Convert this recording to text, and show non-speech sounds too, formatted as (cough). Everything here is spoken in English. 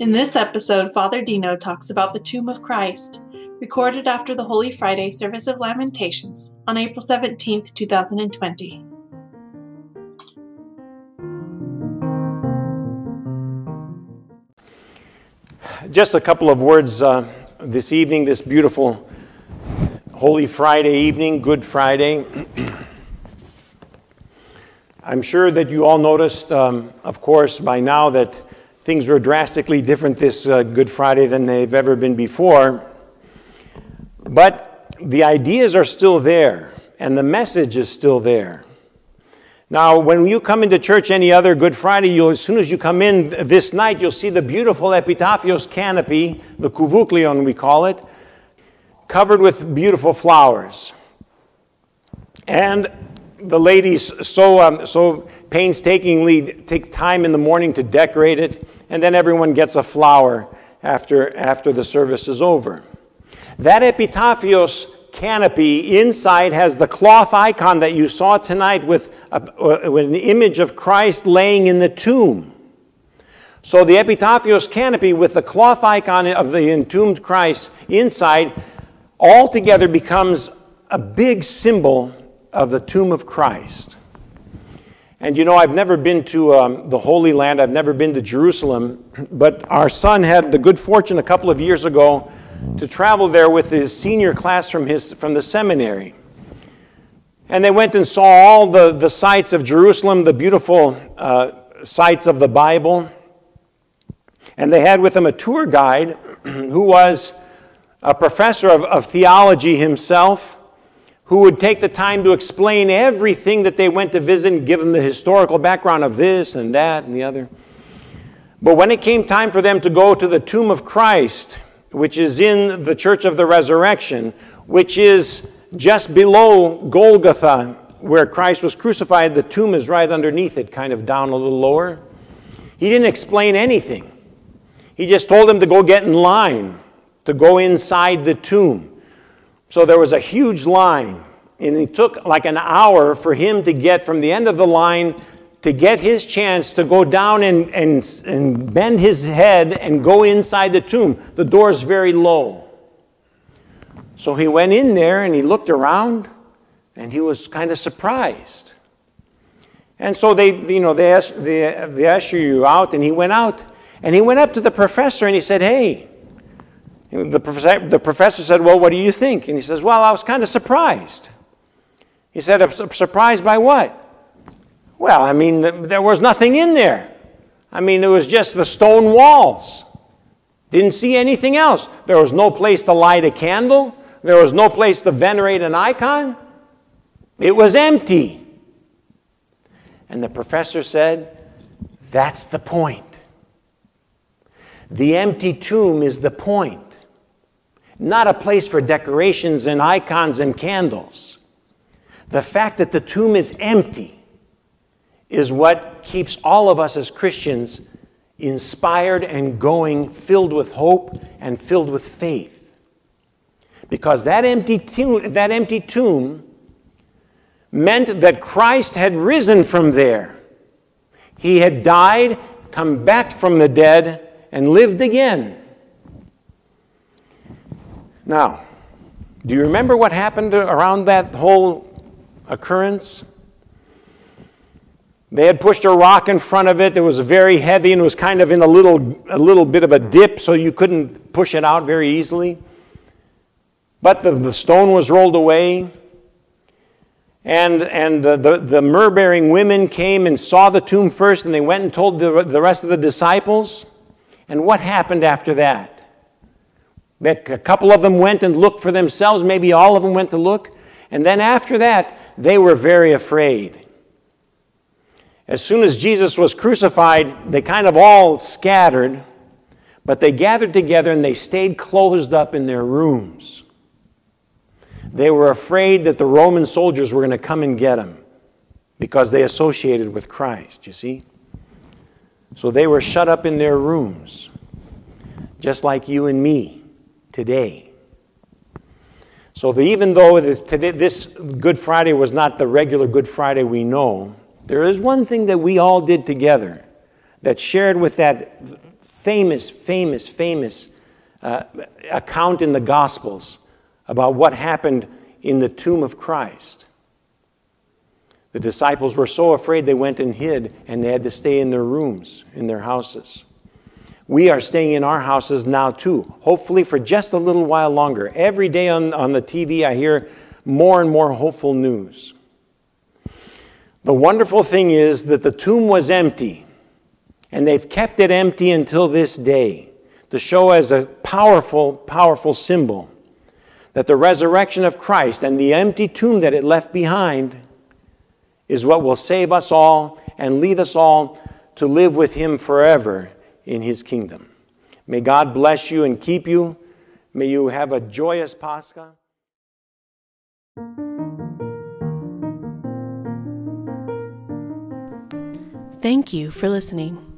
In this episode, Father Dino talks about the tomb of Christ, recorded after the Holy Friday service of Lamentations on April 17, 2020. Just a couple of words uh, this evening, this beautiful Holy Friday evening, Good Friday. (clears throat) I'm sure that you all noticed, um, of course, by now that things were drastically different this uh, Good Friday than they've ever been before. But the ideas are still there, and the message is still there. Now, when you come into church any other Good Friday, as soon as you come in this night, you'll see the beautiful Epitaphios canopy, the Kouvouklion we call it, covered with beautiful flowers. And the ladies so, um, so painstakingly take time in the morning to decorate it, and then everyone gets a flower after, after the service is over. That Epitaphios canopy inside has the cloth icon that you saw tonight with, a, with an image of Christ laying in the tomb. So the Epitaphios canopy with the cloth icon of the entombed Christ inside altogether becomes a big symbol of the tomb of Christ. And you know, I've never been to um, the Holy Land, I've never been to Jerusalem, (clears throat) but our son had the good fortune a couple of years ago to travel there with his senior class from, his, from the seminary. And they went and saw all the, the sites of Jerusalem, the beautiful uh, sites of the Bible. And they had with them a tour guide (clears throat) who was a professor of, of theology himself, who would take the time to explain everything that they went to visit and give them the historical background of this and that and the other. But when it came time for them to go to the tomb of Christ, which is in the Church of the Resurrection, which is just below Golgotha, where Christ was crucified. The tomb is right underneath it, kind of down a little lower. He didn't explain anything. He just told them to go get in line, to go inside the tomb. So there was a huge line, and it took like an hour for him to get from the end of the line to get his chance to go down and, and, and bend his head and go inside the tomb. The door is very low. So he went in there and he looked around and he was kind of surprised. And so they, you know, they, asked, they, they usher you out and he went out and he went up to the professor and he said, Hey, the professor, the professor said, Well, what do you think? And he says, Well, I was kind of surprised. He said, surprised by what? Well, I mean, there was nothing in there. I mean, it was just the stone walls. Didn't see anything else. There was no place to light a candle, there was no place to venerate an icon. It was empty. And the professor said, That's the point. The empty tomb is the point, not a place for decorations and icons and candles. The fact that the tomb is empty is what keeps all of us as Christians inspired and going, filled with hope and filled with faith. Because that empty tomb, that empty tomb meant that Christ had risen from there. He had died, come back from the dead, and lived again. Now, do you remember what happened around that whole occurrence? They had pushed a rock in front of it that was very heavy and was kind of in a little, a little bit of a dip, so you couldn't push it out very easily. But the, the stone was rolled away. And, and the, the, the myrrh bearing women came and saw the tomb first, and they went and told the, the rest of the disciples. And what happened after that? A couple of them went and looked for themselves, maybe all of them went to look. And then after that, they were very afraid. As soon as Jesus was crucified, they kind of all scattered, but they gathered together and they stayed closed up in their rooms. They were afraid that the Roman soldiers were going to come and get them because they associated with Christ, you see? So they were shut up in their rooms, just like you and me today. So even though this, today, this Good Friday was not the regular Good Friday we know, there is one thing that we all did together that shared with that famous, famous, famous uh, account in the Gospels about what happened in the tomb of Christ. The disciples were so afraid they went and hid, and they had to stay in their rooms, in their houses. We are staying in our houses now too, hopefully for just a little while longer. Every day on, on the TV, I hear more and more hopeful news. The wonderful thing is that the tomb was empty, and they've kept it empty until this day to show as a powerful, powerful symbol that the resurrection of Christ and the empty tomb that it left behind is what will save us all and lead us all to live with Him forever in His kingdom. May God bless you and keep you. May you have a joyous Pascha. Thank you for listening.